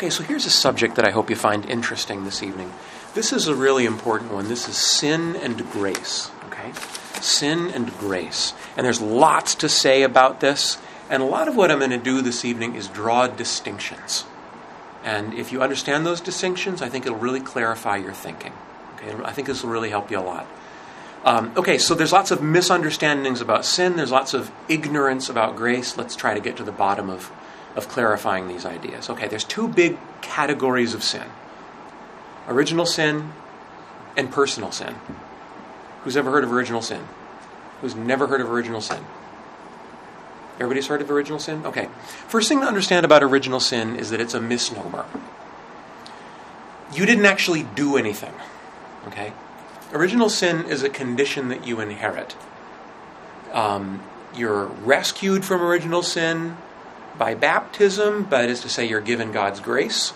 Okay, so here's a subject that I hope you find interesting this evening. This is a really important one. This is sin and grace. Okay? Sin and grace. And there's lots to say about this. And a lot of what I'm going to do this evening is draw distinctions. And if you understand those distinctions, I think it'll really clarify your thinking. Okay? I think this will really help you a lot. Um, okay, so there's lots of misunderstandings about sin, there's lots of ignorance about grace. Let's try to get to the bottom of, of clarifying these ideas. Okay, there's two big categories of sin original sin and personal sin. Who's ever heard of original sin? Who's never heard of original sin? Everybody's heard of original sin? Okay. First thing to understand about original sin is that it's a misnomer. You didn't actually do anything. Okay? Original sin is a condition that you inherit. Um, you're rescued from original sin by baptism, but is to say you're given God's grace.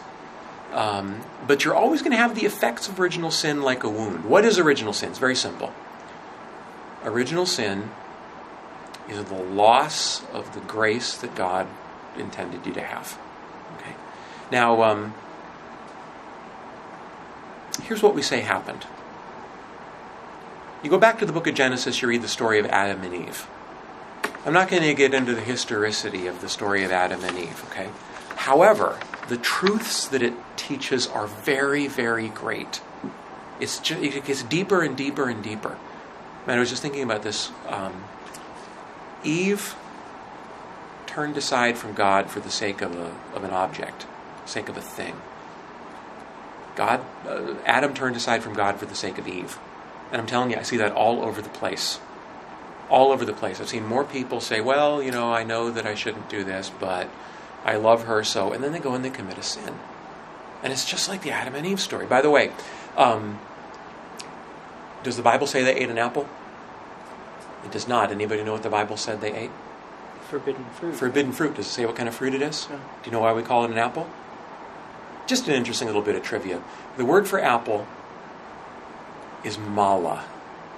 Um, but you're always going to have the effects of original sin like a wound. What is original sin? It's very simple. Original sin is the loss of the grace that God intended you to have. Okay. Now, um, here's what we say happened. You go back to the book of Genesis, you read the story of Adam and Eve. I'm not going to get into the historicity of the story of Adam and Eve, okay? However, the truths that it teaches are very, very great. It's just, it gets deeper and deeper and deeper. Man, I was just thinking about this. Um, Eve turned aside from God for the sake of, a, of an object, sake of a thing. God, uh, Adam turned aside from God for the sake of Eve. And I'm telling you, I see that all over the place. All over the place. I've seen more people say, well, you know, I know that I shouldn't do this, but I love her so. And then they go and they commit a sin. And it's just like the Adam and Eve story. By the way, um, does the Bible say they ate an apple? It does not. Anybody know what the Bible said they ate? Forbidden fruit. Forbidden fruit. Does it say what kind of fruit it is? Do you know why we call it an apple? Just an interesting little bit of trivia. The word for apple is mala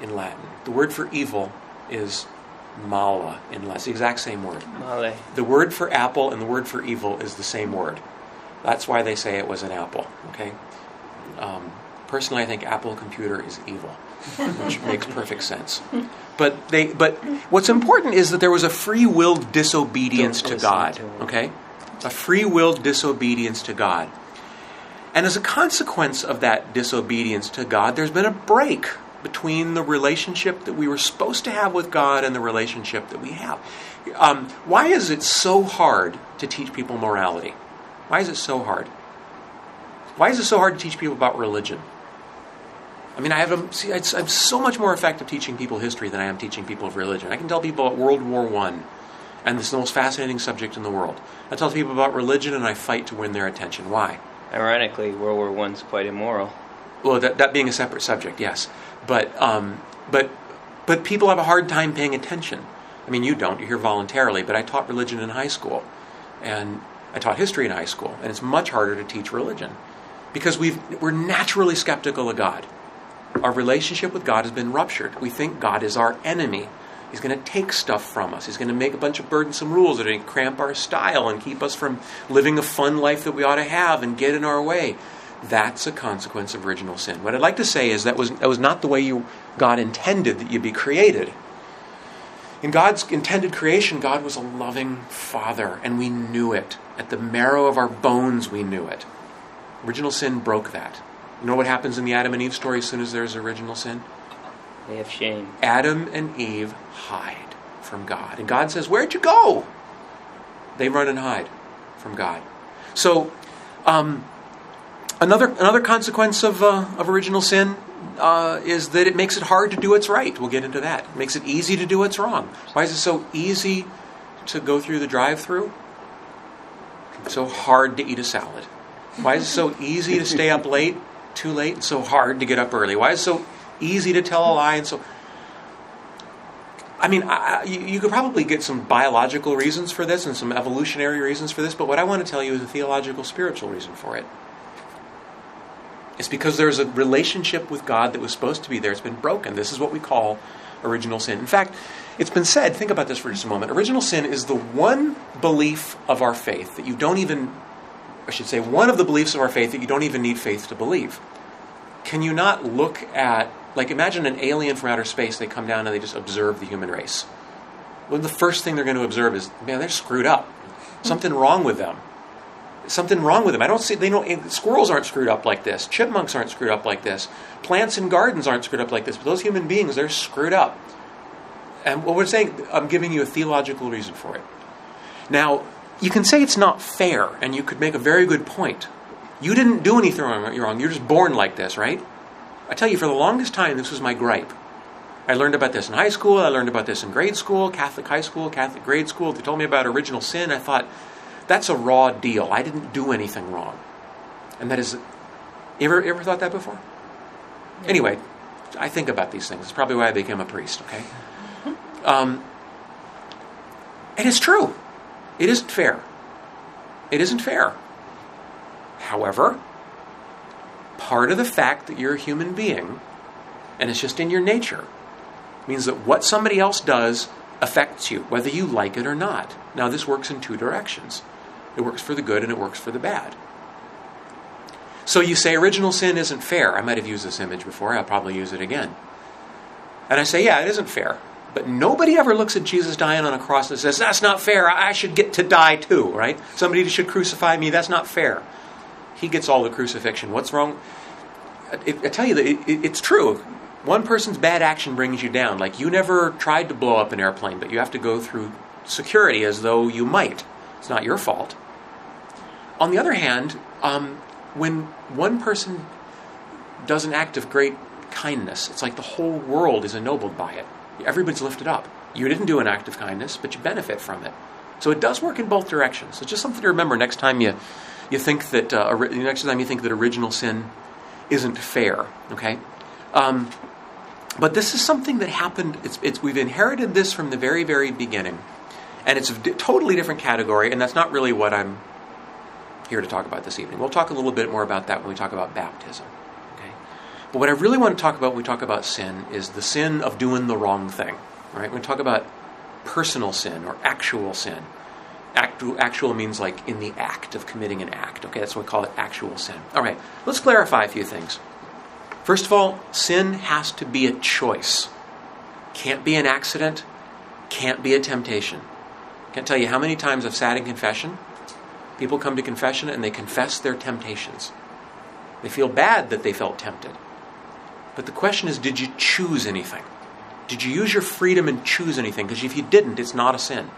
in Latin. The word for evil is mala in the exact same word. Male. The word for apple and the word for evil is the same word. That's why they say it was an apple. Okay. Um, personally, I think Apple computer is evil, which makes perfect sense. But they, but what's important is that there was a free will disobedience to God. to. Okay, a free will disobedience to God. And as a consequence of that disobedience to God, there's been a break between the relationship that we were supposed to have with God and the relationship that we have. Um, why is it so hard to teach people morality? Why is it so hard? Why is it so hard to teach people about religion? I mean, I have a, see, I'm so much more effective teaching people history than I am teaching people of religion. I can tell people about World War One, and it's the most fascinating subject in the world. I tell people about religion, and I fight to win their attention. Why? Ironically, World War One's quite immoral. Well, that, that being a separate subject, yes, but um, but but people have a hard time paying attention. I mean, you don't; you're here voluntarily. But I taught religion in high school, and I taught history in high school, and it's much harder to teach religion because we've we're naturally skeptical of God. Our relationship with God has been ruptured. We think God is our enemy. He's going to take stuff from us. He's going to make a bunch of burdensome rules that are going to cramp our style and keep us from living a fun life that we ought to have and get in our way. That's a consequence of original sin. What I'd like to say is that was, that was not the way you, God intended that you be created. In God's intended creation, God was a loving Father, and we knew it. At the marrow of our bones, we knew it. Original sin broke that. You know what happens in the Adam and Eve story as soon as there's original sin? They have shame. Adam and Eve hide from God. And God says, Where'd you go? They run and hide from God. So, um, another, another consequence of, uh, of original sin uh, is that it makes it hard to do what's right. We'll get into that. It makes it easy to do what's wrong. Why is it so easy to go through the drive through? So hard to eat a salad. Why is it so easy to stay up late, too late, and so hard to get up early? Why is it so easy to tell a lie and so I mean, I, you, you could probably get some biological reasons for this and some evolutionary reasons for this, but what I want to tell you is a theological, spiritual reason for it. It's because there's a relationship with God that was supposed to be there. It's been broken. This is what we call original sin. In fact, it's been said, think about this for just a moment. Original sin is the one belief of our faith that you don't even I should say, one of the beliefs of our faith that you don't even need faith to believe. Can you not look at, like, imagine an alien from outer space, they come down and they just observe the human race. Well, the first thing they're going to observe is, man, they're screwed up. Something wrong with them. Something wrong with them. I don't see, they don't, eh, squirrels aren't screwed up like this. Chipmunks aren't screwed up like this. Plants in gardens aren't screwed up like this. But those human beings, they're screwed up. And what we're saying, I'm giving you a theological reason for it. Now, you can say it's not fair, and you could make a very good point. You didn't do anything wrong. You're just born like this, right? I tell you, for the longest time, this was my gripe. I learned about this in high school. I learned about this in grade school, Catholic high school, Catholic grade school. They told me about original sin. I thought, that's a raw deal. I didn't do anything wrong. And that is, ever, ever thought that before? Anyway, I think about these things. It's probably why I became a priest, okay? Um, and it's true. It isn't fair. It isn't fair. However, part of the fact that you're a human being, and it's just in your nature, means that what somebody else does affects you, whether you like it or not. Now, this works in two directions it works for the good and it works for the bad. So you say original sin isn't fair. I might have used this image before, I'll probably use it again. And I say, yeah, it isn't fair. But nobody ever looks at Jesus dying on a cross and says, That's not fair. I should get to die too, right? Somebody should crucify me. That's not fair. He gets all the crucifixion. What's wrong? I, I tell you that it, it, it's true. One person's bad action brings you down. Like you never tried to blow up an airplane, but you have to go through security as though you might. It's not your fault. On the other hand, um, when one person does an act of great kindness, it's like the whole world is ennobled by it everybody's lifted up. You didn't do an act of kindness, but you benefit from it. So it does work in both directions. It's just something to remember next time you you think that uh, next time you think that original sin isn't fair. Okay, um, but this is something that happened. It's, it's we've inherited this from the very very beginning, and it's a totally different category. And that's not really what I'm here to talk about this evening. We'll talk a little bit more about that when we talk about baptism. But what I really want to talk about when we talk about sin is the sin of doing the wrong thing. Right? When we talk about personal sin or actual sin. Actual, actual means like in the act of committing an act. Okay, that's what we call it actual sin. All right, let's clarify a few things. First of all, sin has to be a choice. Can't be an accident, can't be a temptation. Can't tell you how many times I've sat in confession. People come to confession and they confess their temptations. They feel bad that they felt tempted. But the question is did you choose anything? Did you use your freedom and choose anything? Because if you didn't, it's not a sin.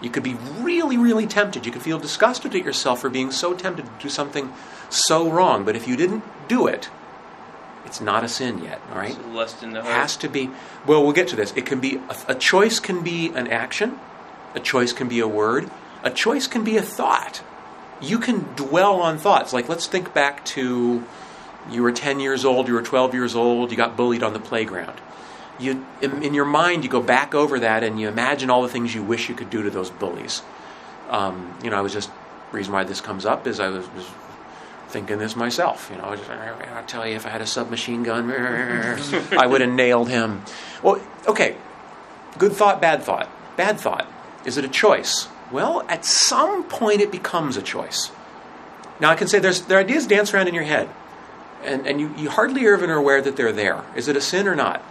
You could be really, really tempted. You could feel disgusted at yourself for being so tempted to do something so wrong. But if you didn't do it, it's not a sin yet. All right. Lust in the heart has to be. Well, we'll get to this. It can be a, a choice. Can be an action. A choice can be a word. A choice can be a thought. You can dwell on thoughts. Like let's think back to you were 10 years old, you were 12 years old, you got bullied on the playground. You, in, your mind, you go back over that and you imagine all the things you wish you could do to those bullies. Um, you know, I was just, reason why this comes up is I was, was thinking this myself. You know, I, just, I tell you, if I had a submachine gun, I would have nailed him. Well, okay, good thought, bad thought. Bad thought. Is it a choice? Well, at some point it becomes a choice. Now I can say there's there ideas dance around in your head and, and you, you hardly even are aware that they're there. Is it a sin or not?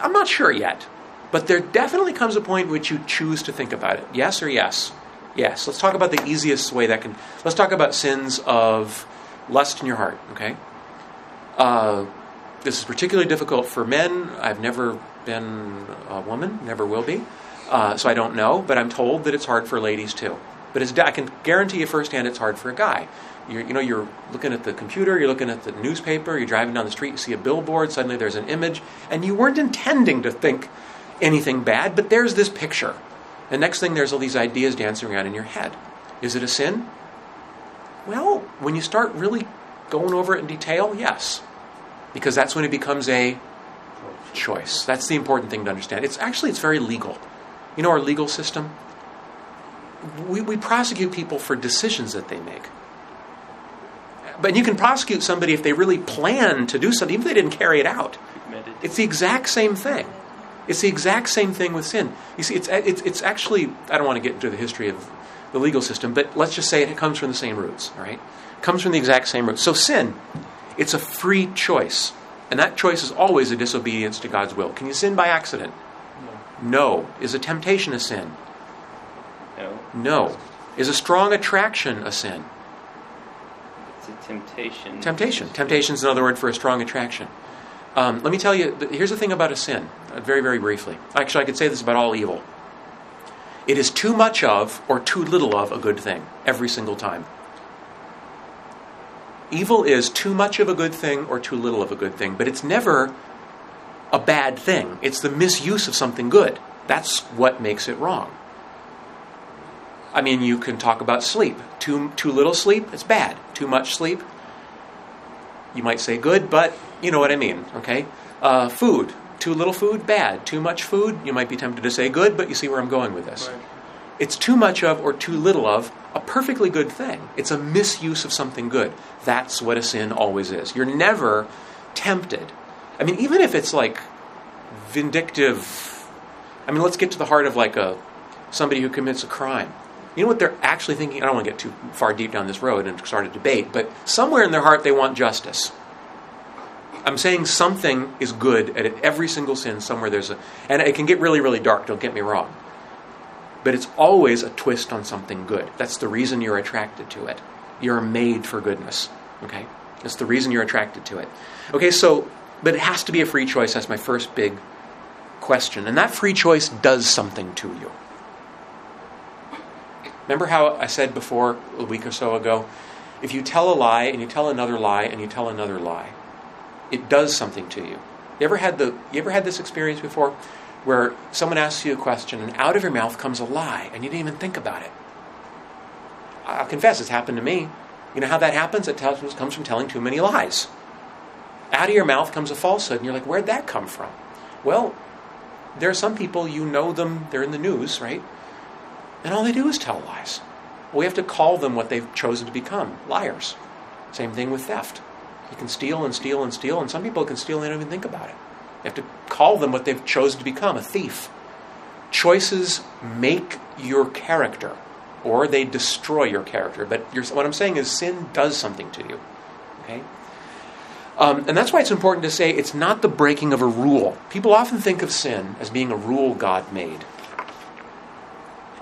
I'm not sure yet. But there definitely comes a point in which you choose to think about it. Yes or yes? Yes. Let's talk about the easiest way that can. Let's talk about sins of lust in your heart, okay? Uh, this is particularly difficult for men. I've never been a woman, never will be. Uh, so I don't know, but I'm told that it's hard for ladies too. But I can guarantee you firsthand it's hard for a guy. You're, you know, you're looking at the computer, you're looking at the newspaper, you're driving down the street, you see a billboard, suddenly there's an image, and you weren't intending to think anything bad, but there's this picture. The next thing, there's all these ideas dancing around in your head. Is it a sin? Well, when you start really going over it in detail, yes. Because that's when it becomes a choice. That's the important thing to understand. It's actually it's very legal. You know our legal system? We, we prosecute people for decisions that they make. But you can prosecute somebody if they really plan to do something, even if they didn't carry it out. It's the exact same thing. It's the exact same thing with sin. You see, it's, it's, it's actually, I don't want to get into the history of the legal system, but let's just say it comes from the same roots, all right? It comes from the exact same roots. So sin, it's a free choice. And that choice is always a disobedience to God's will. Can you sin by accident? No. Is a temptation a sin? No. No. Is a strong attraction a sin? It's a temptation. Temptation. Temptation is another word for a strong attraction. Um, let me tell you, here's the thing about a sin, uh, very, very briefly. Actually, I could say this about all evil. It is too much of or too little of a good thing every single time. Evil is too much of a good thing or too little of a good thing, but it's never a bad thing. It's the misuse of something good. That's what makes it wrong. I mean, you can talk about sleep. Too, too little sleep, it's bad. Too much sleep, you might say good, but you know what I mean, okay? Uh, food. Too little food, bad. Too much food, you might be tempted to say good, but you see where I'm going with this. Right. It's too much of or too little of a perfectly good thing. It's a misuse of something good. That's what a sin always is. You're never tempted. I mean, even if it's like vindictive. I mean, let's get to the heart of like a somebody who commits a crime. You know what they're actually thinking? I don't want to get too far deep down this road and start a debate, but somewhere in their heart they want justice. I'm saying something is good at. Every single sin, somewhere there's a. And it can get really, really dark, don't get me wrong. But it's always a twist on something good. That's the reason you're attracted to it. You're made for goodness. Okay? That's the reason you're attracted to it. Okay, so, but it has to be a free choice. That's my first big question. And that free choice does something to you. Remember how I said before, a week or so ago, if you tell a lie and you tell another lie and you tell another lie, it does something to you. You ever had the you ever had this experience before where someone asks you a question and out of your mouth comes a lie and you didn't even think about it? I'll confess, it's happened to me. You know how that happens? It comes from telling too many lies. Out of your mouth comes a falsehood, and you're like, where'd that come from? Well, there are some people, you know them, they're in the news, right? And all they do is tell lies. We have to call them what they've chosen to become liars. Same thing with theft. You can steal and steal and steal, and some people can steal and they don't even think about it. You have to call them what they've chosen to become a thief. Choices make your character, or they destroy your character. But what I'm saying is, sin does something to you. Okay? Um, and that's why it's important to say it's not the breaking of a rule. People often think of sin as being a rule God made.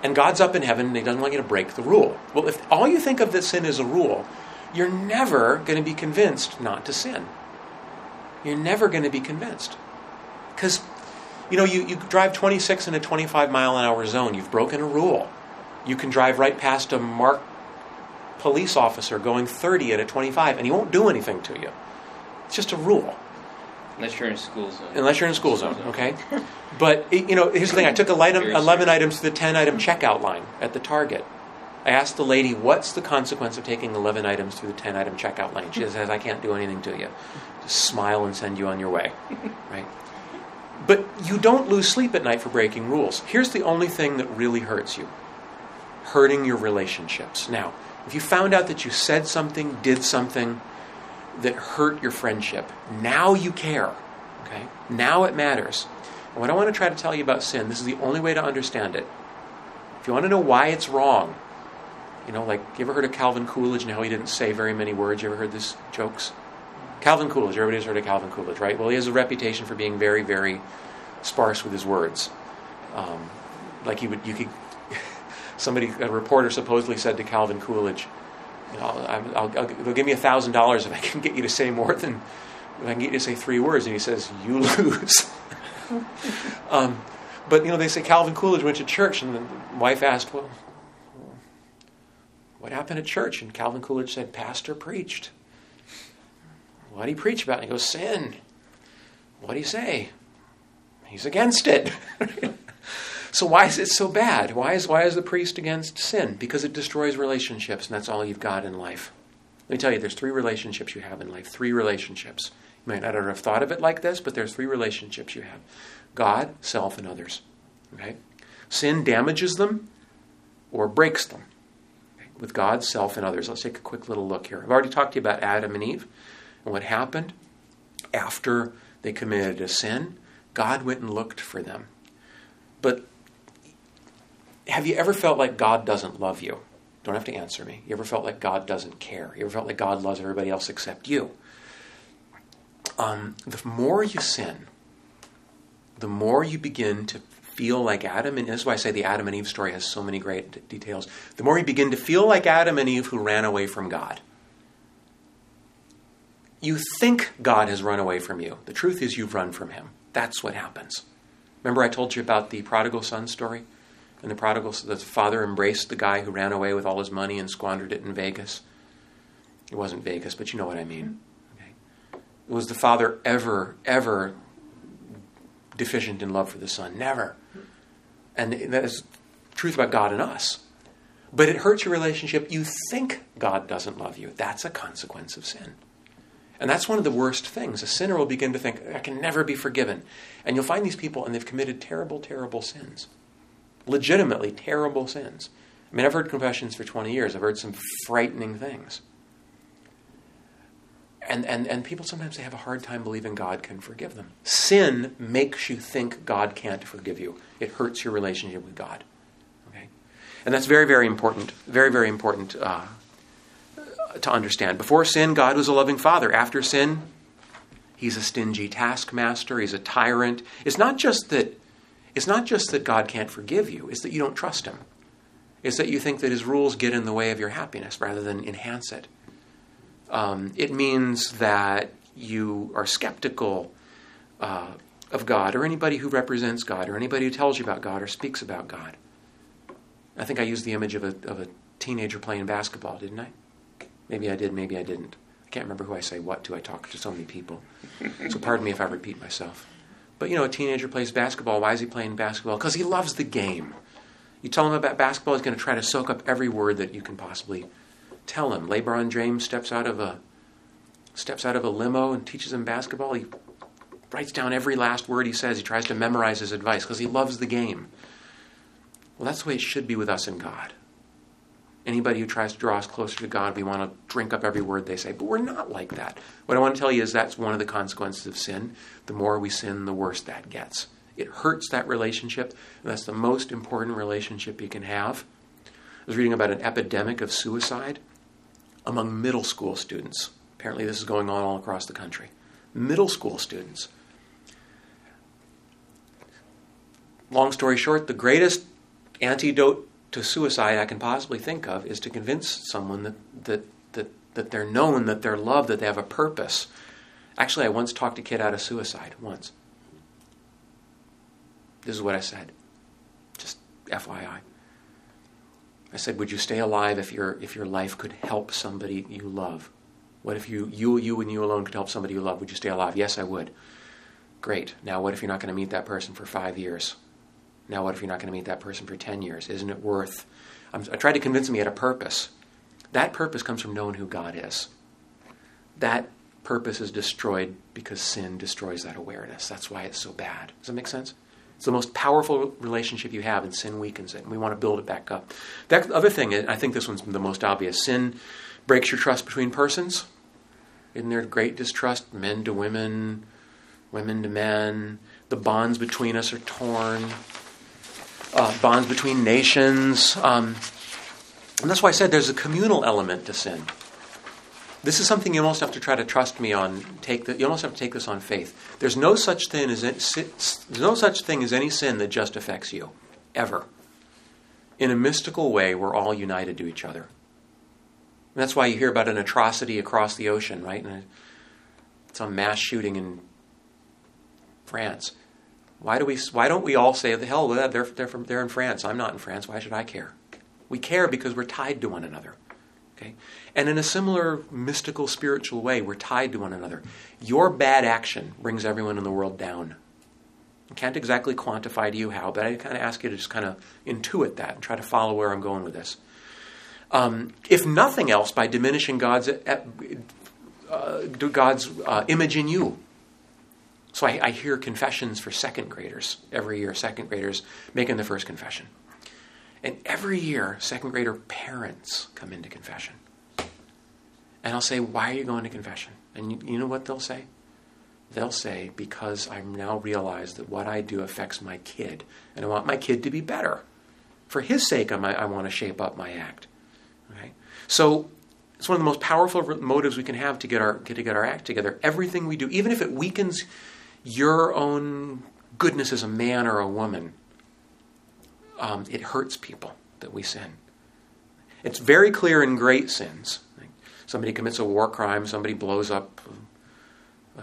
And God's up in heaven and He doesn't want you to break the rule. Well, if all you think of that sin is a rule, you're never going to be convinced not to sin. You're never going to be convinced. Because, you know, you, you drive 26 in a 25 mile an hour zone, you've broken a rule. You can drive right past a marked police officer going 30 at a 25, and he won't do anything to you. It's just a rule Unless you're in school zone. unless you're in a school zone, okay? But you know, here's the thing: I took 11, 11 items to the 10 item checkout line at the Target. I asked the lady, "What's the consequence of taking 11 items through the 10 item checkout line?" She says, "I can't do anything to you. Just smile and send you on your way." Right? But you don't lose sleep at night for breaking rules. Here's the only thing that really hurts you: hurting your relationships. Now, if you found out that you said something, did something that hurt your friendship. Now you care. Okay? Now it matters. And what I want to try to tell you about sin, this is the only way to understand it. If you want to know why it's wrong, you know, like you ever heard of Calvin Coolidge and how he didn't say very many words? You ever heard this jokes? Calvin Coolidge, everybody's heard of Calvin Coolidge, right? Well, he has a reputation for being very, very sparse with his words. Um, like he would, you could, somebody, a reporter supposedly said to Calvin Coolidge, you know, I'll, I'll, I'll, they'll give me a thousand dollars if I can get you to say more than if I can get you to say three words. And he says, "You lose." um, but you know, they say Calvin Coolidge went to church, and the wife asked, "Well, what happened at church?" And Calvin Coolidge said, "Pastor preached." What did he preach about? And he goes, "Sin." What did he say? He's against it. So why is it so bad? Why is why is the priest against sin? Because it destroys relationships, and that's all you've got in life. Let me tell you, there's three relationships you have in life. Three relationships. You might not have thought of it like this, but there's three relationships you have: God, self, and others. Okay? Sin damages them or breaks them. Okay? With God, self, and others. Let's take a quick little look here. I've already talked to you about Adam and Eve and what happened after they committed a sin. God went and looked for them. But have you ever felt like God doesn't love you? Don't have to answer me. You ever felt like God doesn't care? You ever felt like God loves everybody else except you? Um, the more you sin, the more you begin to feel like Adam, and that's why I say the Adam and Eve story has so many great d- details. The more you begin to feel like Adam and Eve who ran away from God. You think God has run away from you. The truth is, you've run from him. That's what happens. Remember, I told you about the prodigal son story? And the prodigal, the father embraced the guy who ran away with all his money and squandered it in Vegas. It wasn't Vegas, but you know what I mean. Okay. Was the father ever, ever deficient in love for the son? Never. And that is truth about God and us. But it hurts your relationship. You think God doesn't love you. That's a consequence of sin. And that's one of the worst things. A sinner will begin to think, I can never be forgiven. And you'll find these people, and they've committed terrible, terrible sins. Legitimately terrible sins. I mean, I've heard confessions for 20 years, I've heard some frightening things. And, and, and people sometimes they have a hard time believing God can forgive them. Sin makes you think God can't forgive you. It hurts your relationship with God. Okay, and that's very very important. Very very important uh, to understand. Before sin, God was a loving Father. After sin, He's a stingy taskmaster. He's a tyrant. It's not just that. It's not just that God can't forgive you. It's that you don't trust Him. It's that you think that His rules get in the way of your happiness rather than enhance it. Um, it means that you are skeptical uh, of God or anybody who represents God or anybody who tells you about God or speaks about God. I think I used the image of a, of a teenager playing basketball, didn't I? Maybe I did, maybe I didn't. I can't remember who I say what to. I talk to so many people. So pardon me if I repeat myself. But you know, a teenager plays basketball. Why is he playing basketball? Because he loves the game. You tell him about basketball, he's going to try to soak up every word that you can possibly tell him. LeBron James steps out of a steps out of a limo and teaches him basketball. He writes down every last word he says. He tries to memorize his advice because he loves the game. Well, that's the way it should be with us and God. Anybody who tries to draw us closer to God, we want to drink up every word they say. But we're not like that. What I want to tell you is that's one of the consequences of sin. The more we sin, the worse that gets. It hurts that relationship. And that's the most important relationship you can have. I was reading about an epidemic of suicide among middle school students. Apparently, this is going on all across the country. Middle school students. Long story short, the greatest antidote to suicide I can possibly think of is to convince someone that, that, that, that they're known, that they're loved, that they have a purpose. Actually, I once talked a kid out of suicide, once. This is what I said. Just FYI. I said, Would you stay alive if your, if your life could help somebody you love? What if you, you, you and you alone could help somebody you love? Would you stay alive? Yes, I would. Great. Now, what if you're not going to meet that person for five years? Now, what if you're not going to meet that person for 10 years? Isn't it worth? I'm, I tried to convince him he had a purpose. That purpose comes from knowing who God is. That purpose is destroyed because sin destroys that awareness. That's why it's so bad. Does that make sense? It's the most powerful relationship you have, and sin weakens it. And we want to build it back up. That other thing, I think this one's the most obvious. Sin breaks your trust between persons. Isn't there great distrust, men to women, women to men? The bonds between us are torn uh, bonds between nations. Um, and that's why I said there's a communal element to sin. This is something you almost have to try to trust me on. Take the, you almost have to take this on faith. There's no such thing as there's no such thing as any sin that just affects you, ever. In a mystical way, we're all united to each other. And that's why you hear about an atrocity across the ocean, right? And some mass shooting in France. Why do we? Why don't we all say the hell? They're they're from they're in France. I'm not in France. Why should I care? We care because we're tied to one another. Okay, and in a similar mystical, spiritual way, we're tied to one another. Your bad action brings everyone in the world down. I can't exactly quantify to you how, but I kind of ask you to just kind of intuit that and try to follow where I'm going with this. Um, if nothing else, by diminishing God's uh God's uh, image in you, so I, I, hear confessions for second graders every year, second graders making their first confession. And every year, second grader parents come into confession. And I'll say, Why are you going to confession? And you, you know what they'll say? They'll say, Because I now realize that what I do affects my kid, and I want my kid to be better. For His sake, I, I want to shape up my act. Okay? So it's one of the most powerful motives we can have to get our to get our act together. Everything we do, even if it weakens your own goodness as a man or a woman, um, it hurts people that we sin. It's very clear in great sins. Somebody commits a war crime, somebody blows up uh,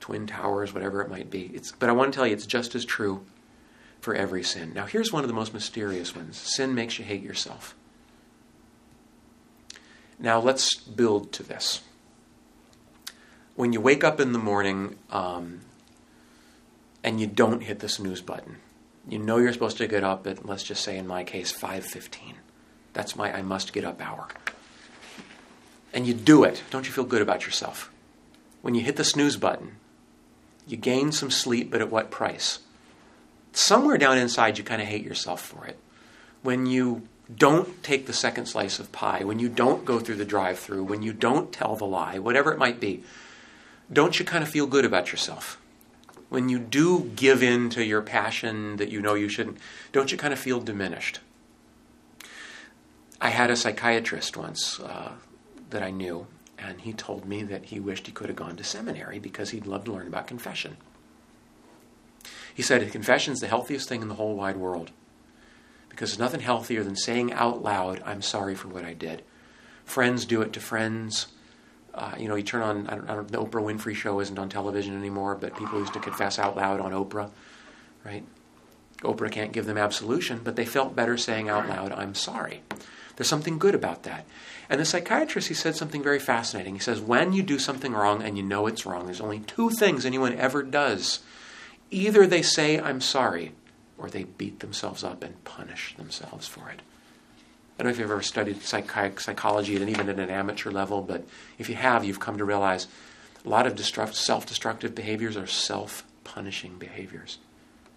twin towers, whatever it might be. It's, but I want to tell you, it's just as true for every sin. Now, here's one of the most mysterious ones sin makes you hate yourself. Now, let's build to this. When you wake up in the morning um, and you don't hit the snooze button, you know you're supposed to get up at, let's just say in my case, 5.15. That's my I must get up hour. And you do it. Don't you feel good about yourself? When you hit the snooze button, you gain some sleep, but at what price? Somewhere down inside, you kind of hate yourself for it. When you don't take the second slice of pie, when you don't go through the drive through, when you don't tell the lie, whatever it might be, don't you kind of feel good about yourself? When you do give in to your passion that you know you shouldn't, don't you kind of feel diminished? I had a psychiatrist once uh, that I knew, and he told me that he wished he could have gone to seminary because he'd love to learn about confession. He said, Confession's the healthiest thing in the whole wide world because there's nothing healthier than saying out loud, I'm sorry for what I did. Friends do it to friends. Uh, you know, you turn on, I don't, I don't, the Oprah Winfrey show isn't on television anymore, but people used to confess out loud on Oprah, right? Oprah can't give them absolution, but they felt better saying out loud, I'm sorry. There's something good about that. And the psychiatrist, he said something very fascinating. He says, when you do something wrong and you know it's wrong, there's only two things anyone ever does. Either they say, I'm sorry, or they beat themselves up and punish themselves for it. I don't know if you've ever studied psych- psychology, and even at an amateur level, but if you have, you've come to realize a lot of destruct- self destructive behaviors are self punishing behaviors.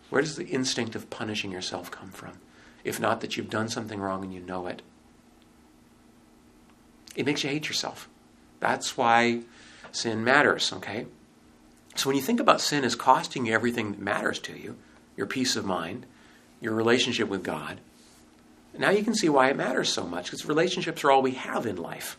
Where does the instinct of punishing yourself come from? If not that you've done something wrong and you know it. It makes you hate yourself. That's why sin matters, okay? So when you think about sin as costing you everything that matters to you, your peace of mind, your relationship with God, now you can see why it matters so much, because relationships are all we have in life.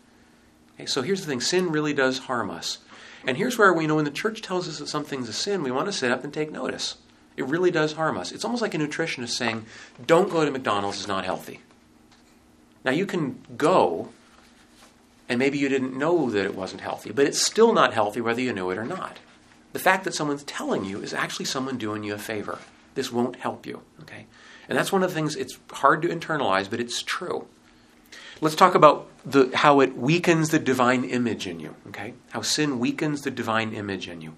Okay, so here's the thing sin really does harm us. And here's where we know when the church tells us that something's a sin, we want to sit up and take notice. It really does harm us. It's almost like a nutritionist saying, don't go to McDonald's, it's not healthy. Now you can go and maybe you didn't know that it wasn't healthy, but it's still not healthy whether you knew it or not. The fact that someone's telling you is actually someone doing you a favor. This won't help you, okay? And that's one of the things it's hard to internalize, but it's true. Let's talk about the, how it weakens the divine image in you, okay? How sin weakens the divine image in you.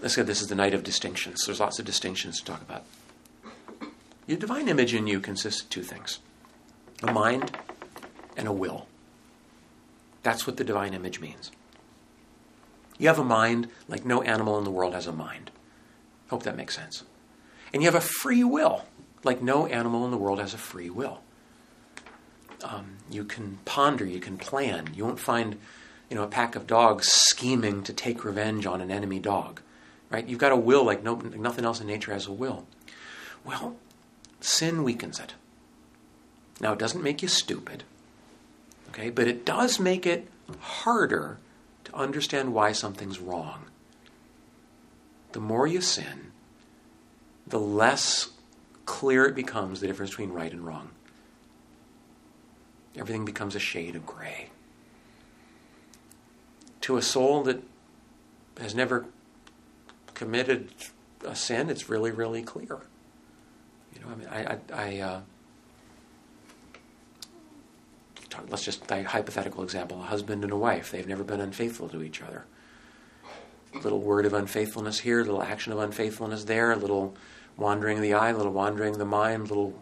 Let's say this is the night of distinctions. There's lots of distinctions to talk about. Your divine image in you consists of two things a mind and a will. That's what the divine image means. You have a mind like no animal in the world has a mind. Hope that makes sense. And you have a free will like no animal in the world has a free will. Um, you can ponder, you can plan. You won't find, you know, a pack of dogs scheming to take revenge on an enemy dog, right? You've got a will like no, nothing else in nature has a will. Well, sin weakens it. Now, it doesn't make you stupid. Okay, but it does make it harder to understand why something's wrong. The more you sin, the less clear it becomes the difference between right and wrong. Everything becomes a shade of gray. To a soul that has never committed a sin, it's really, really clear. You know, I mean, I, I, I uh, let's just a hypothetical example: a husband and a wife. They've never been unfaithful to each other. A little word of unfaithfulness here, a little action of unfaithfulness there, a little wandering the eye, a little wandering the mind, a little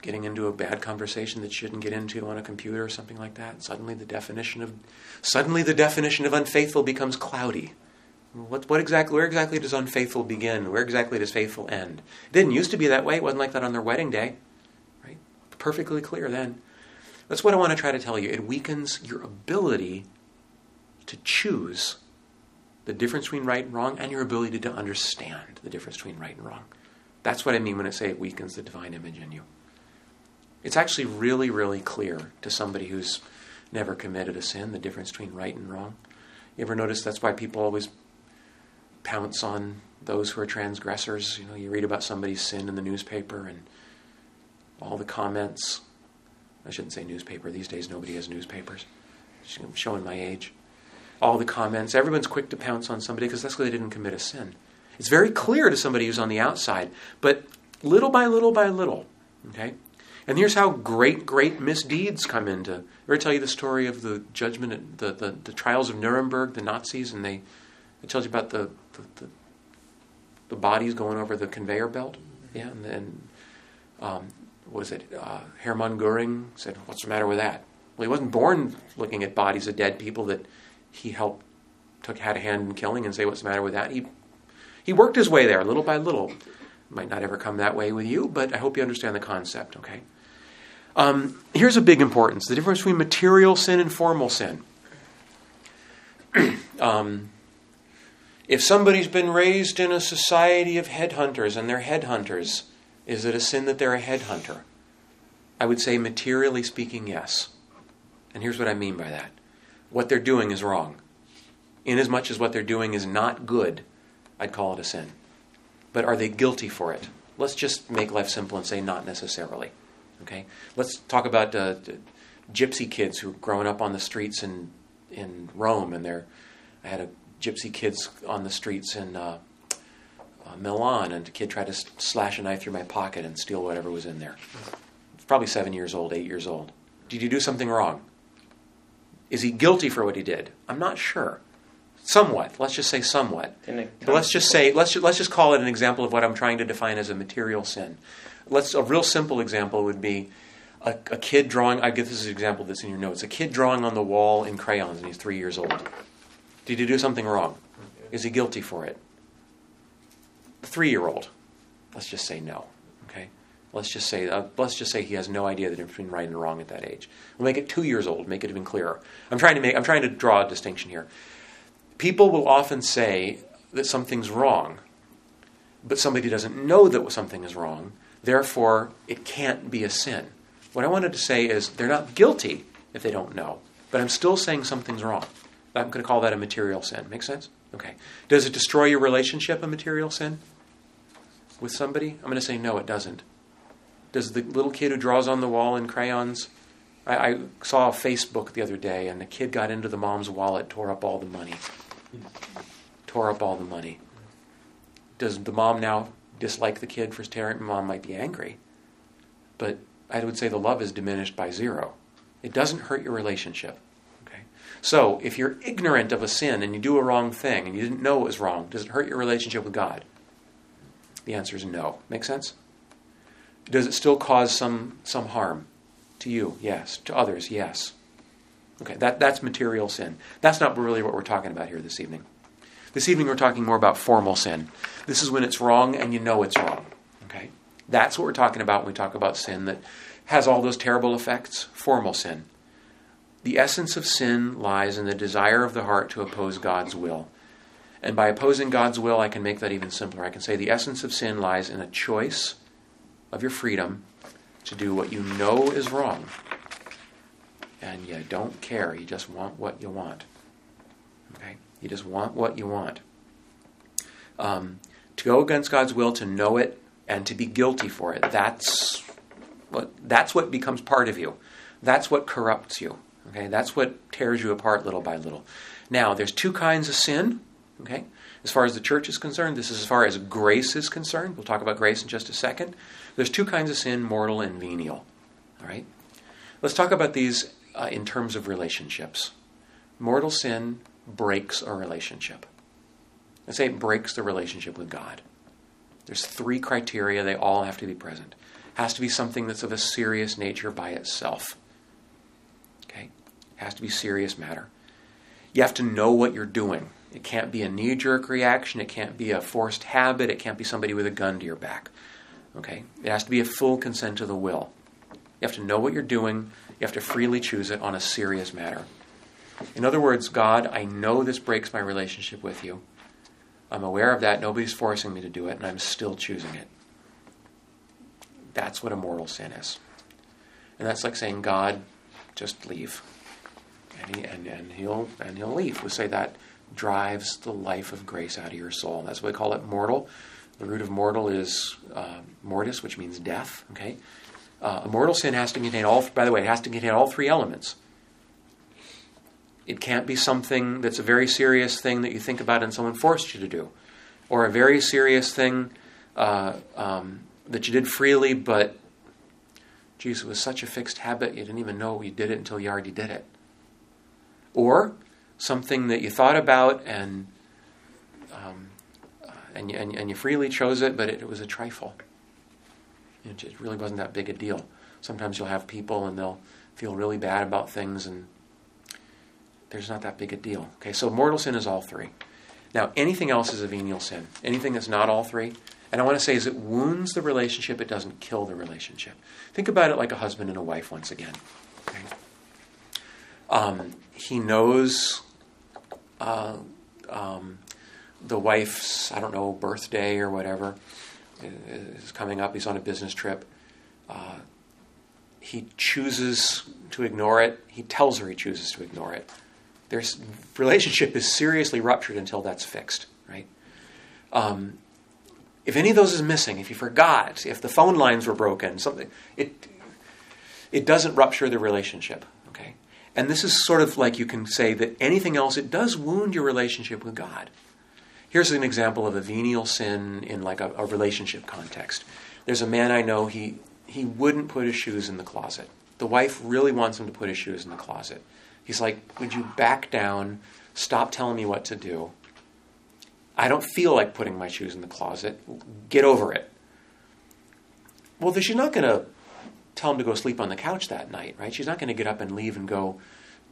getting into a bad conversation that you shouldn't get into on a computer or something like that. Suddenly, the definition of suddenly the definition of unfaithful becomes cloudy. What, what exactly? Where exactly does unfaithful begin? Where exactly does faithful end? It didn't used to be that way. It wasn't like that on their wedding day, right? Perfectly clear then. That's what I want to try to tell you. It weakens your ability to choose the difference between right and wrong and your ability to understand the difference between right and wrong. That's what I mean when I say it weakens the divine image in you. It's actually really, really clear to somebody who's never committed a sin the difference between right and wrong. You ever notice that's why people always pounce on those who are transgressors? You know, you read about somebody's sin in the newspaper and all the comments. I shouldn't say newspaper. These days, nobody has newspapers. I'm showing my age. All the comments. Everyone's quick to pounce on somebody because that's because they didn't commit a sin. It's very clear to somebody who's on the outside, but little by little by little, okay? And here's how great, great misdeeds come into. Ever tell you the story of the judgment, at the, the, the trials of Nuremberg, the Nazis, and they, it tells you about the, the, the, the bodies going over the conveyor belt? Yeah, and, then um, was it uh, Hermann Goering said, "What's the matter with that?" Well, he wasn't born looking at bodies of dead people that he helped took had a hand in killing and say, "What's the matter with that?" He he worked his way there, little by little. Might not ever come that way with you, but I hope you understand the concept. Okay. Um, here's a big importance: the difference between material sin and formal sin. um, if somebody's been raised in a society of headhunters and they're headhunters, is it a sin that they're a headhunter? I would say, materially speaking, yes. And here's what I mean by that what they're doing is wrong. Inasmuch as what they're doing is not good, I'd call it a sin. But are they guilty for it? Let's just make life simple and say not necessarily. Okay? Let's talk about uh, gypsy kids who are growing up on the streets in, in Rome, and they're, I had a gypsy kids on the streets in uh, uh, Milan, and a kid tried to slash a knife through my pocket and steal whatever was in there. Probably seven years old, eight years old. Did you do something wrong? Is he guilty for what he did? I'm not sure. Somewhat. Let's just say somewhat. But let's just say let's just, let's just call it an example of what I'm trying to define as a material sin. Let's a real simple example would be a, a kid drawing. I get this as an example that's in your notes. A kid drawing on the wall in crayons, and he's three years old. Did he do something wrong? Is he guilty for it? three year old, let's just say no. Let's just say uh, let's just say he has no idea the difference between right and wrong at that age. We'll make it two years old. Make it even clearer. I'm trying to make I'm trying to draw a distinction here. People will often say that something's wrong, but somebody doesn't know that something is wrong. Therefore, it can't be a sin. What I wanted to say is they're not guilty if they don't know, but I'm still saying something's wrong. I'm going to call that a material sin. Make sense? Okay. Does it destroy your relationship, a material sin? With somebody? I'm going to say no, it doesn't. Does the little kid who draws on the wall in crayons? I, I saw a Facebook the other day, and the kid got into the mom's wallet, tore up all the money. Tore up all the money. Does the mom now dislike the kid for tearing? Mom might be angry, but I would say the love is diminished by zero. It doesn't hurt your relationship. Okay? So, if you're ignorant of a sin and you do a wrong thing and you didn't know it was wrong, does it hurt your relationship with God? The answer is no. Make sense? Does it still cause some, some harm? To you, yes. To others, yes. Okay, that, that's material sin. That's not really what we're talking about here this evening. This evening we're talking more about formal sin. This is when it's wrong and you know it's wrong. Okay? That's what we're talking about when we talk about sin that has all those terrible effects. Formal sin. The essence of sin lies in the desire of the heart to oppose God's will. And by opposing God's will, I can make that even simpler. I can say the essence of sin lies in a choice of your freedom to do what you know is wrong. And you don't care. You just want what you want. Okay? You just want what you want. Um, to go against God's will, to know it, and to be guilty for it, that's what, that's what becomes part of you. That's what corrupts you. Okay, that's what tears you apart little by little. Now, there's two kinds of sin. Okay, as far as the church is concerned, this is as far as grace is concerned. We'll talk about grace in just a second. There's two kinds of sin: mortal and venial. All right. Let's talk about these uh, in terms of relationships. Mortal sin breaks a relationship. Let's say it breaks the relationship with God. There's three criteria; they all have to be present. Has to be something that's of a serious nature by itself. It has to be serious matter. You have to know what you're doing. It can't be a knee jerk reaction. It can't be a forced habit. It can't be somebody with a gun to your back. Okay? It has to be a full consent to the will. You have to know what you're doing. You have to freely choose it on a serious matter. In other words, God, I know this breaks my relationship with you. I'm aware of that. Nobody's forcing me to do it, and I'm still choosing it. That's what a mortal sin is. And that's like saying, God, just leave. And, he, and, and, he'll, and he'll leave. We say that drives the life of grace out of your soul. That's why we call it mortal. The root of mortal is uh, mortis, which means death. Okay, uh, a mortal sin has to contain all. By the way, it has to contain all three elements. It can't be something that's a very serious thing that you think about and someone forced you to do, or a very serious thing uh, um, that you did freely, but geez, it was such a fixed habit you didn't even know you did it until you already did it. Or something that you thought about and and, you, and, and, you freely chose it, but it, it was a trifle. It, really wasn't that big a deal. Sometimes you'll have people and they'll feel really bad about things, and there's not that big a deal. Okay, so mortal sin is all three. Now, anything else is a venial sin. Anything that's not all three. And I want to say is it wounds the relationship, it doesn't kill the relationship. Think about it like a husband and a wife once again. Okay? Um, he knows uh, um, the wife's, I don't know, birthday or whatever is coming up. He's on a business trip. Uh, he chooses to ignore it. He tells her he chooses to ignore it. Their relationship is seriously ruptured until that's fixed, right? Um, if any of those is missing, if you forgot, if the phone lines were broken, something, it it doesn't rupture the relationship. okay? And this is sort of like you can say that anything else, it does wound your relationship with God. Here's an example of a venial sin in like a, a relationship context. There's a man I know, he, he wouldn't put his shoes in the closet. The wife really wants him to put his shoes in the closet. He's like, Would you back down? Stop telling me what to do. I don't feel like putting my shoes in the closet. Get over it. Well, she's not going to tell him to go sleep on the couch that night, right? She's not going to get up and leave and go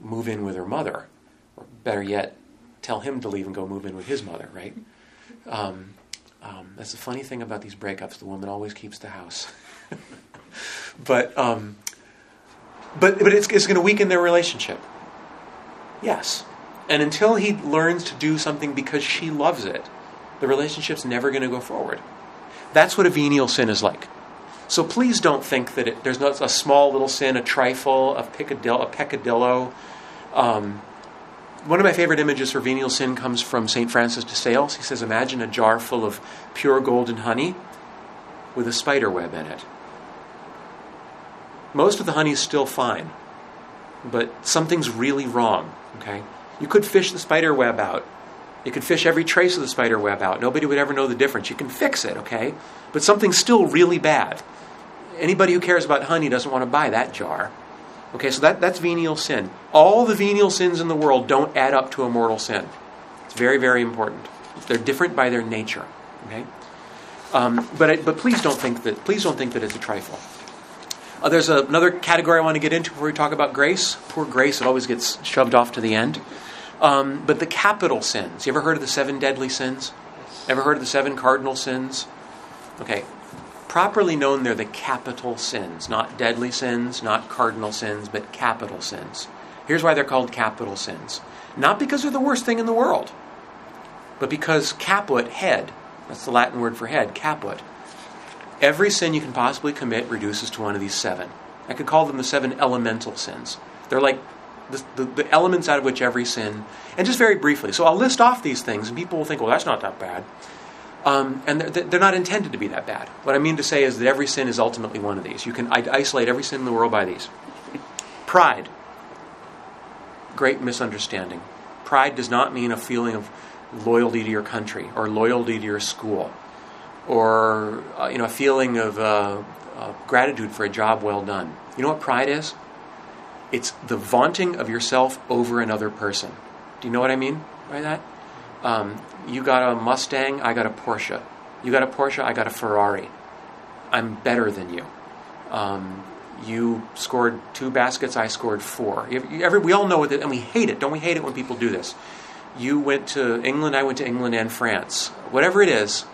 move in with her mother. Or better yet, tell him to leave and go move in with his mother, right? Um, um, that's the funny thing about these breakups. The woman always keeps the house. but, um, but, but it's, it's going to weaken their relationship. Yes. And until he learns to do something because she loves it, the relationship's never going to go forward. That's what a venial sin is like. So please don't think that it, there's not a small little sin, a trifle, a peccadillo. A peccadillo. Um, one of my favorite images for venial sin comes from St. Francis de Sales. He says, Imagine a jar full of pure golden honey with a spider web in it. Most of the honey is still fine, but something's really wrong, okay? You could fish the spider web out. You could fish every trace of the spider web out. Nobody would ever know the difference. You can fix it, okay? But something's still really bad anybody who cares about honey doesn't want to buy that jar. Okay, so that, that's venial sin. All the venial sins in the world don't add up to a mortal sin. It's very, very important. They're different by their nature. Okay, um, but I, but please don't think that please don't think that it's a trifle. Uh, there's a, another category I want to get into before we talk about grace. Poor grace, it always gets shoved off to the end. Um, but the capital sins. You ever heard of the seven deadly sins? Ever heard of the seven cardinal sins? Okay, properly known, they're the capital sins, not deadly sins, not cardinal sins, but capital sins. Here's why they're called capital sins. Not because they're the worst thing in the world, but because caput, head, that's the Latin word for head, caput. Every sin you can possibly commit reduces to one of these seven. I could call them the seven elemental sins. They're like the, the, the, elements out of which every sin, and just very briefly. So I'll list off these things, and people will think, well, that's not that bad. Um, and they're, they're, not intended to be that bad. What I mean to say is that every sin is ultimately one of these. You can isolate every sin in the world by these. Pride. Great misunderstanding. Pride does not mean a feeling of loyalty to your country or loyalty to your school or uh, you know a feeling of uh, uh, gratitude for a job well done. You know what pride is? It's the vaunting of yourself over another person. Do you know what I mean by that? Um, you got a Mustang, I got a Porsche. You got a Porsche, I got a Ferrari. I'm better than you. Um, you scored two baskets, I scored four. Every, we all know it, and we hate it. Don't we hate it when people do this? You went to England, I went to England and France. Whatever it is,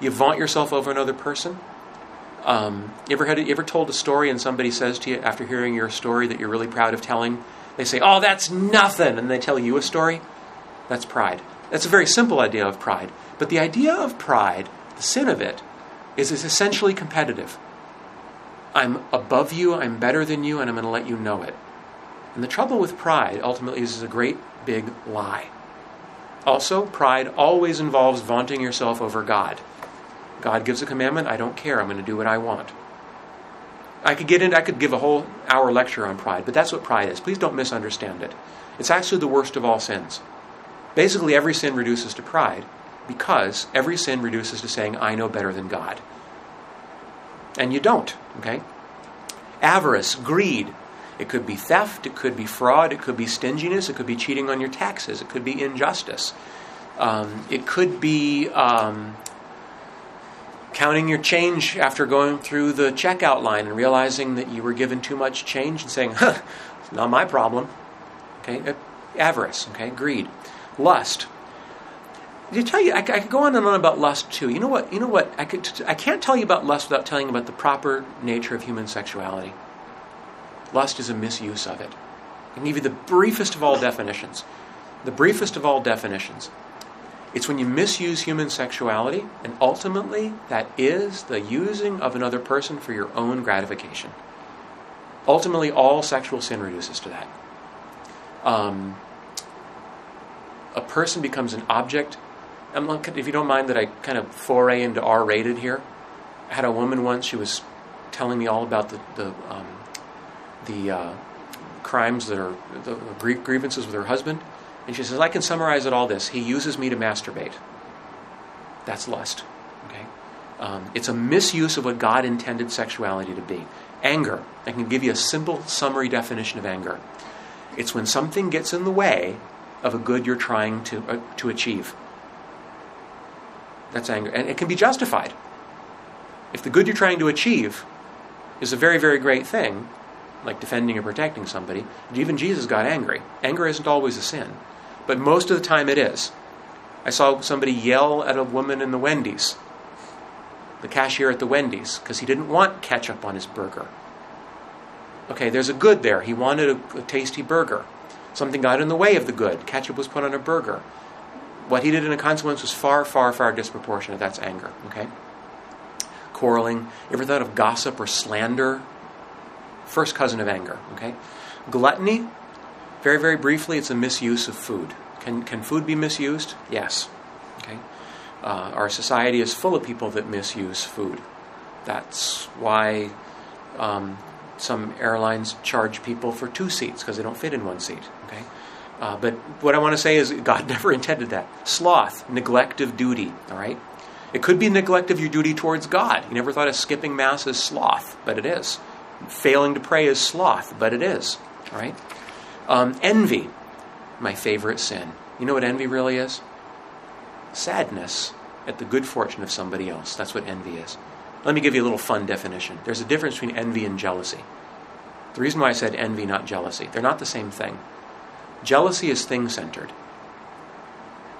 you vaunt yourself over another person. Um, you ever had you ever told a story and somebody says to you after hearing your story that you're really proud of telling? They say, "Oh, that's nothing," and they tell you a story. That's pride. That's a very simple idea of pride. But the idea of pride, the sin of it, is it's essentially competitive. I'm above you, I'm better than you, and I'm going to let you know it. And the trouble with pride ultimately is a great big lie. Also, pride always involves vaunting yourself over God. God gives a commandment, I don't care, I'm going to do what I want. I could get in, I could give a whole hour lecture on pride, but that's what pride is. Please don't misunderstand it. It's actually the worst of all sins. Basically, every sin reduces to pride because every sin reduces to saying, I know better than God. And you don't, okay? Avarice, greed. It could be theft, it could be fraud, it could be stinginess, it could be cheating on your taxes, it could be injustice. Um, it could be um, counting your change after going through the checkout line and realizing that you were given too much change and saying, huh, it's not my problem. Okay, avarice, okay, greed, lust. Did I tell you? I, I, could go on and on about lust too. You know what? You know what? I could. I can't tell you about lust without telling you about the proper nature of human sexuality. Lust is a misuse of it. I can give you the briefest of all definitions. The briefest of all definitions. It's when you misuse human sexuality, and ultimately, that is the using of another person for your own gratification. Ultimately, all sexual sin reduces to that. Um, a person becomes an object. if you don't mind that I kind of foray into R rated here, I had a woman once, she was telling me all about the, the, um, the uh, crimes that are, the grievances with her husband. And she says, I can summarize it all this. He uses me to masturbate. That's lust. Okay? Um, it's a misuse of what God intended sexuality to be. Anger. I can give you a simple summary definition of anger. It's when something gets in the way of a good you're trying to, uh, to achieve. That's anger. And it can be justified. If the good you're trying to achieve is a very, very great thing, like defending or protecting somebody, even Jesus got angry. Anger isn't always a sin but most of the time it is. I saw somebody yell at a woman in the Wendy's, the cashier at the Wendy's, because he didn't want ketchup on his burger. Okay, there's a good there. He wanted a, a, tasty burger. Something got in the way of the good. Ketchup was put on a burger. What he did in a consequence was far, far, far disproportionate. That's anger. Okay? Quarreling. Ever thought of gossip or slander? First cousin of anger. Okay? Gluttony very, very briefly, it's a misuse of food. Can, can food be misused? Yes. Okay. Uh, our society is full of people that misuse food. That's why um, some airlines charge people for two seats because they don't fit in one seat. Okay. Uh, but what I want to say is God never intended that. Sloth, neglect of duty. All right. It could be neglect of your duty towards God. You never thought of skipping mass as sloth, but it is. Failing to pray is sloth, but it is. All right. Um, envy, my favorite sin. You know what envy really is? Sadness at the good fortune of somebody else. That's what envy is. Let me give you a little fun definition. There's a difference between envy and jealousy. The reason why I said envy, not jealousy, they're not the same thing. Jealousy is thing centered,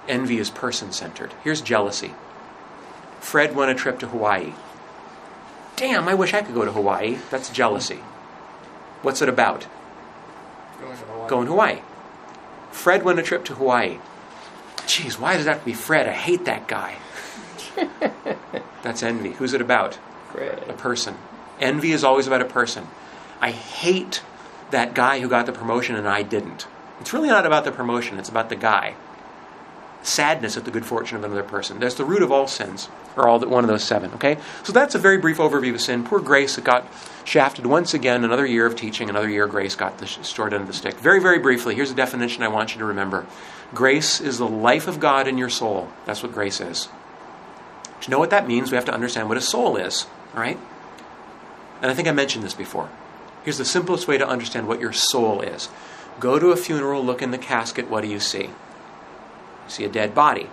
envy is person centered. Here's jealousy Fred won a trip to Hawaii. Damn, I wish I could go to Hawaii. That's jealousy. What's it about? Going to Hawaii. Fred went a trip to Hawaii. Geez, why does that have to be Fred? I hate that guy. That's envy. Who's it about? A person. Envy is always about a person. I hate that guy who got the promotion and I didn't. It's really not about the promotion, it's about the guy. Sadness at the good fortune of another person. That's the root of all sins, or all that one of those seven. Okay? So that's a very brief overview of sin. Poor Grace that got shafted once again. Another year of teaching, another year of grace got the short end of the stick. Very, very briefly, here's a definition I want you to remember Grace is the life of God in your soul. That's what grace is. To know what that means, we have to understand what a soul is, all right? And I think I mentioned this before. Here's the simplest way to understand what your soul is go to a funeral, look in the casket, what do you see? You see a dead body.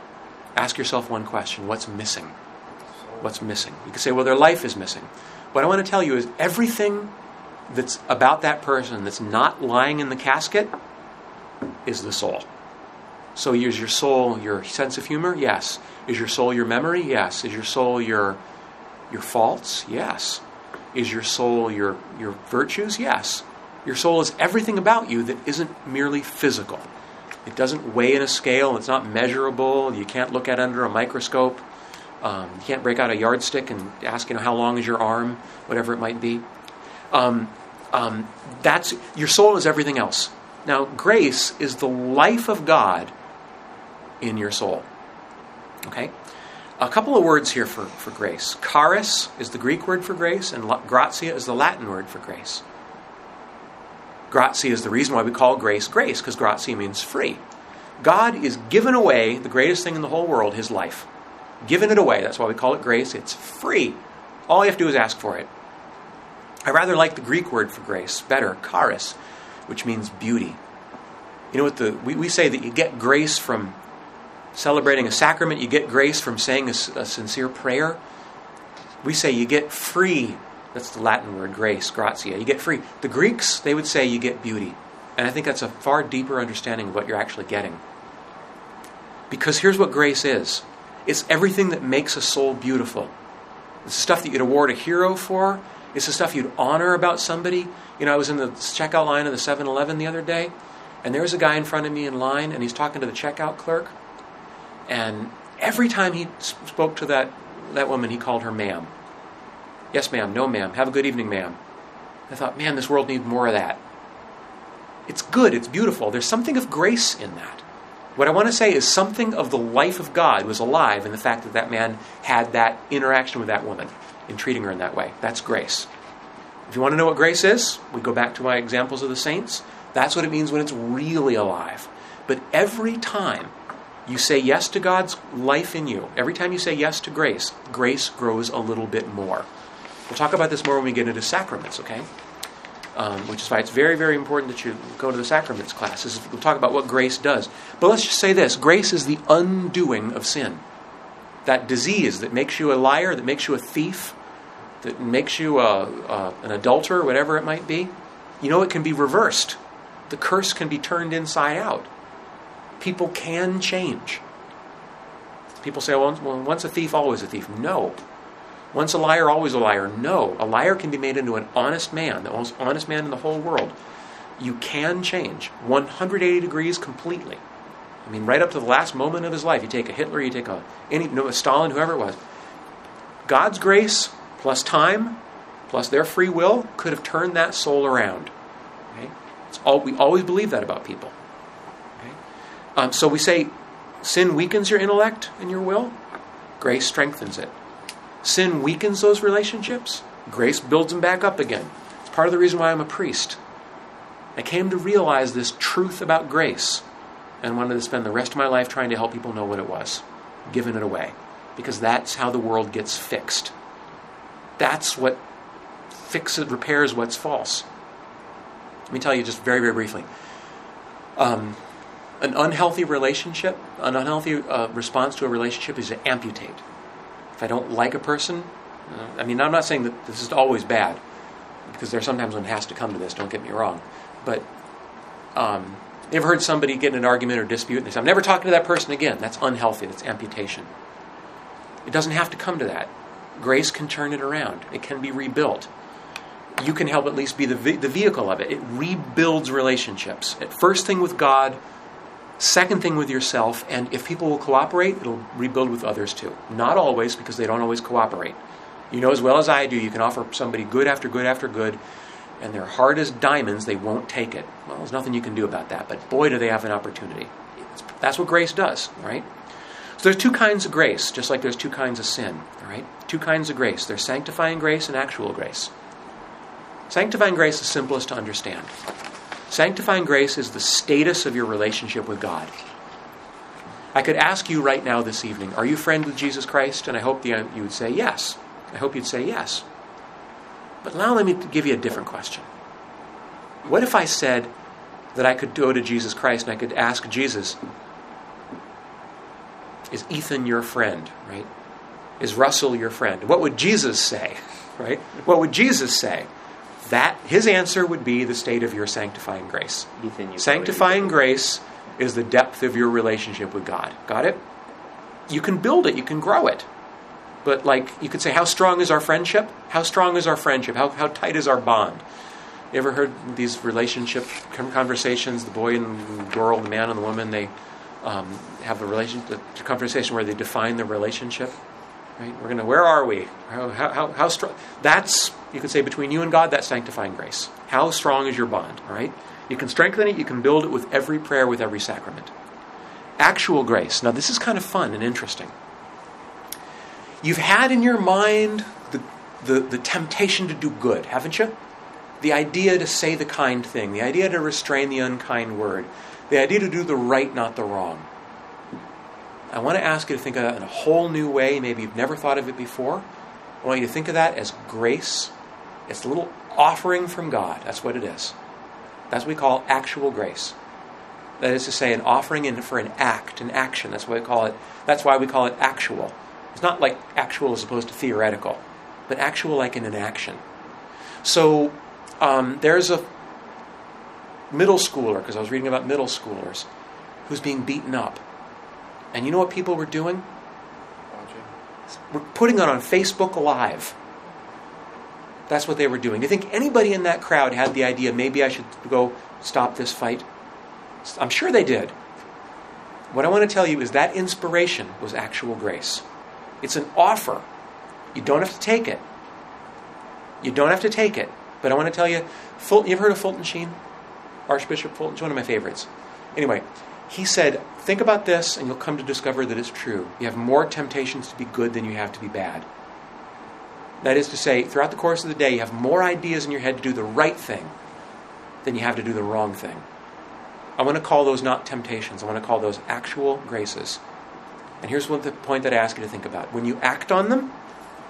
Ask yourself one question what's missing? What's missing? You can say, well, their life is missing. What I want to tell you is everything that's about that person that's not lying in the casket is the soul. So is your soul your sense of humor? Yes. Is your soul your memory? Yes. Is your soul your your faults? Yes. Is your soul your your virtues? Yes. Your soul is everything about you that isn't merely physical. It doesn't weigh in a scale, it's not measurable, you can't look at under a microscope. Um, you can't break out a yardstick and ask, you know, how long is your arm, whatever it might be. Um, um, that's your soul is everything else. Now, grace is the life of God in your soul. Okay? A couple of words here for, for grace. Charis is the Greek word for grace, and gratia is the Latin word for grace. Gratia is the reason why we call grace grace, because gratia means free. God is giving away the greatest thing in the whole world, his life. Giving it away. That's why we call it grace. It's free. All you have to do is ask for it. I rather like the Greek word for grace better, charis, which means beauty. You know what the we, we say that you get grace from celebrating a sacrament, you get grace from saying a, a sincere prayer. We say you get free. That's the Latin word, grace, gratia. You get free. The Greeks, they would say you get beauty. And I think that's a far deeper understanding of what you're actually getting. Because here's what grace is it's everything that makes a soul beautiful. It's the stuff that you'd award a hero for, it's the stuff you'd honor about somebody. You know, I was in the checkout line of the 7 Eleven the other day, and there was a guy in front of me in line, and he's talking to the checkout clerk. And every time he spoke to that, that woman, he called her ma'am. Yes, ma'am. No, ma'am. Have a good evening, ma'am. I thought, man, this world needs more of that. It's good. It's beautiful. There's something of grace in that. What I want to say is something of the life of God was alive in the fact that that man had that interaction with that woman in treating her in that way. That's grace. If you want to know what grace is, we go back to my examples of the saints. That's what it means when it's really alive. But every time you say yes to God's life in you, every time you say yes to grace, grace grows a little bit more. We'll talk about this more when we get into sacraments, okay? Um, which is why it's very, very important that you go to the sacraments classes. We'll talk about what grace does. But let's just say this grace is the undoing of sin. That disease that makes you a liar, that makes you a thief, that makes you a, a, an adulterer, whatever it might be, you know it can be reversed. The curse can be turned inside out people can change. People say, well, once a thief, always a thief. No. Once a liar, always a liar. No. A liar can be made into an honest man, the most honest man in the whole world. You can change 180 degrees completely. I mean, right up to the last moment of his life. You take a Hitler, you take a, any, no, a Stalin, whoever it was. God's grace plus time plus their free will could have turned that soul around. Okay? It's all, we always believe that about people. Um, so we say sin weakens your intellect and your will, grace strengthens it. Sin weakens those relationships, grace builds them back up again. It's part of the reason why I'm a priest. I came to realize this truth about grace and wanted to spend the rest of my life trying to help people know what it was, giving it away. Because that's how the world gets fixed. That's what fixes, repairs what's false. Let me tell you just very, very briefly. Um, an unhealthy relationship, an unhealthy uh, response to a relationship is to amputate. If I don't like a person, uh, I mean, I'm not saying that this is always bad, because there's sometimes when it has to come to this, don't get me wrong. But um, you ever heard somebody get in an argument or dispute and they say, I'm never talking to that person again? That's unhealthy, that's amputation. It doesn't have to come to that. Grace can turn it around, it can be rebuilt. You can help at least be the, the vehicle of it. It rebuilds relationships. At first thing with God, Second thing with yourself, and if people will cooperate, it'll rebuild with others too. Not always, because they don't always cooperate. You know as well as I do, you can offer somebody good after good after good, and they're hard as diamonds, they won't take it. Well, there's nothing you can do about that, but boy, do they have an opportunity. That's what grace does, right? So there's two kinds of grace, just like there's two kinds of sin, all right? Two kinds of grace. There's sanctifying grace and actual grace. Sanctifying grace is simplest to understand. Sanctifying grace is the status of your relationship with God. I could ask you right now this evening, are you friend with Jesus Christ? And I hope the, you would say yes. I hope you'd say yes. But now let me give you a different question. What if I said that I could go to Jesus Christ and I could ask Jesus, is Ethan your friend, right? Is Russell your friend? What would Jesus say, right? What would Jesus say? That his answer would be the state of your sanctifying grace. sanctifying grace is the depth of your relationship with God. Got it? You can build it, you can grow it. But like you could say, how strong is our friendship? How strong is our friendship? How, how tight is our bond? You ever heard these relationship conversations? The boy and the girl, the man and the woman, they um, have a relationship, a conversation where they define the relationship. Right? We're going to, where are we? How, how, how, strong? That's, you could say, between you and God, that's sanctifying grace. How strong is your bond? All right? You can strengthen it, you can build it with every prayer, with every sacrament. Actual grace. Now, this is kind of fun and interesting. You've had in your mind the, the, the temptation to do good, haven't you? The idea to say the kind thing, the idea to restrain the unkind word, the idea to do the right, not the wrong. I want to ask you to think of that in a whole new way. Maybe you've never thought of it before. I want you to think of that as grace. It's a little offering from God. That's what it is. That's what we call actual grace. That is to say, an offering in for an act, an action. That's why we call it. That's why we call it actual. It's not like actual as opposed to theoretical, but actual like in an action. So um, there's a middle schooler, because I was reading about middle schoolers, who's being beaten up. And you know what people were doing? We're putting it on Facebook Live. That's what they were doing. Do you think anybody in that crowd had the idea maybe I should go stop this fight? I'm sure they did. What I want to tell you is that inspiration was actual grace. It's an offer. You don't have to take it. You don't have to take it. But I want to tell you, Fulton, you've heard of Fulton Sheen? Archbishop Fulton? It's one of my favorites. Anyway, he said, Think about this, and you'll come to discover that it's true. You have more temptations to be good than you have to be bad. That is to say, throughout the course of the day, you have more ideas in your head to do the right thing than you have to do the wrong thing. I want to call those not temptations, I want to call those actual graces. And here's what the point that I ask you to think about. When you act on them,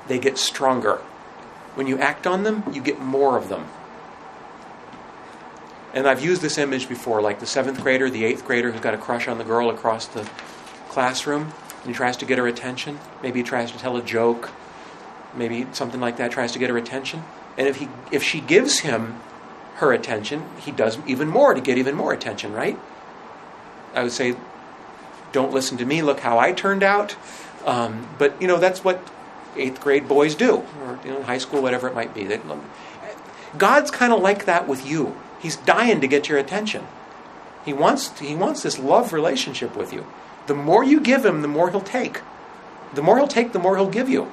they get stronger. When you act on them, you get more of them. And I've used this image before, like the seventh grader, the eighth grader who's got a crush on the girl across the classroom, and he tries to get her attention. Maybe he tries to tell a joke, maybe something like that, tries to get her attention. And if he if she gives him her attention, he does even more to get even more attention, right? I would say, don't listen to me, look how I turned out. Um, but, you know, that's what eighth grade boys do, or you know, high school, whatever it might be. God's kind of like that with you. He's dying to get your attention. He wants, he wants this love relationship with you. The more you give him, the more he'll take. The more he'll take, the more he'll give you.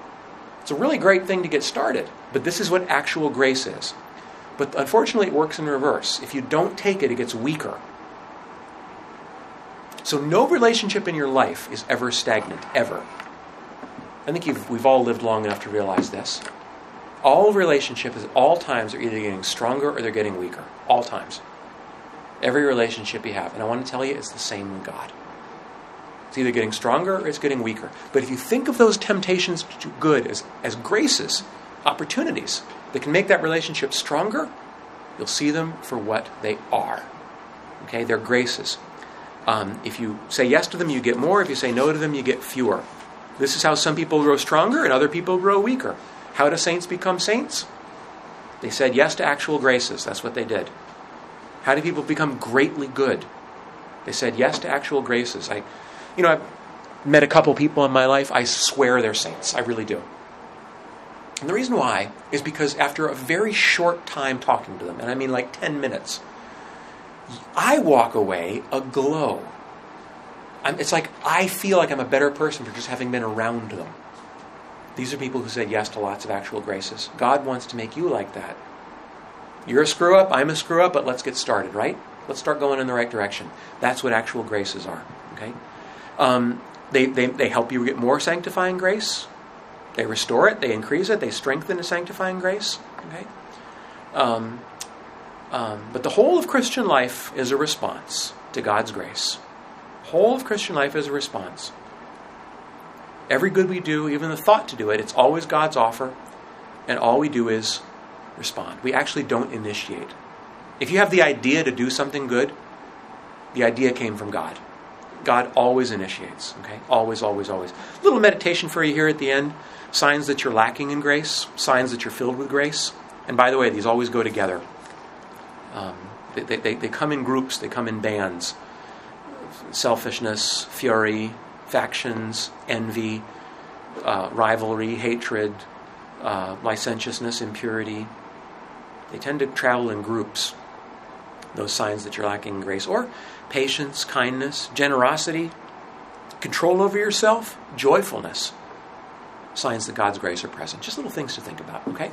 It's a really great thing to get started. But this is what actual grace is. But unfortunately, it works in reverse. If you don't take it, it gets weaker. So no relationship in your life is ever stagnant, ever. I think we've all lived long enough to realize this. All relationships, at all times, are either getting stronger or they're getting weaker. All times. Every relationship you have. And I want to tell you, it's the same with God. It's either getting stronger or it's getting weaker. But if you think of those temptations to good as, as graces, opportunities that can make that relationship stronger, you'll see them for what they are. Okay, they're graces. Um, if you say yes to them, you get more. If you say no to them, you get fewer. This is how some people grow stronger and other people grow weaker. How do saints become saints? They said yes to actual graces. That's what they did. How do people become greatly good? They said yes to actual graces. I, you know, I've met a couple people in my life. I swear they're saints. I really do. And the reason why is because after a very short time talking to them, and I mean like 10 minutes, I walk away aglow. I'm, it's like I feel like I'm a better person for just having been around them. These are people who said yes to lots of actual graces. God wants to make you like that. You're a screw up, I'm a screw up, but let's get started, right? Let's start going in the right direction. That's what actual graces are, okay? Um, they, they, they help you get more sanctifying grace. They restore it, they increase it, they strengthen the sanctifying grace, okay? Um, um, but the whole of Christian life is a response to God's grace. Whole of Christian life is a response. Every good we do, even the thought to do it, it's always God's offer, and all we do is respond. We actually don't initiate. If you have the idea to do something good, the idea came from God. God always initiates, okay? Always, always, always. A little meditation for you here at the end. Signs that you're lacking in grace, signs that you're filled with grace. And by the way, these always go together. Um, they, they, they come in groups, they come in bands. Selfishness, fury, factions, envy, uh, rivalry, hatred, uh, licentiousness, impurity. They tend to travel in groups, those signs that you're lacking in grace. Or patience, kindness, generosity, control over yourself, joyfulness. signs that God's grace are present. Just little things to think about, okay?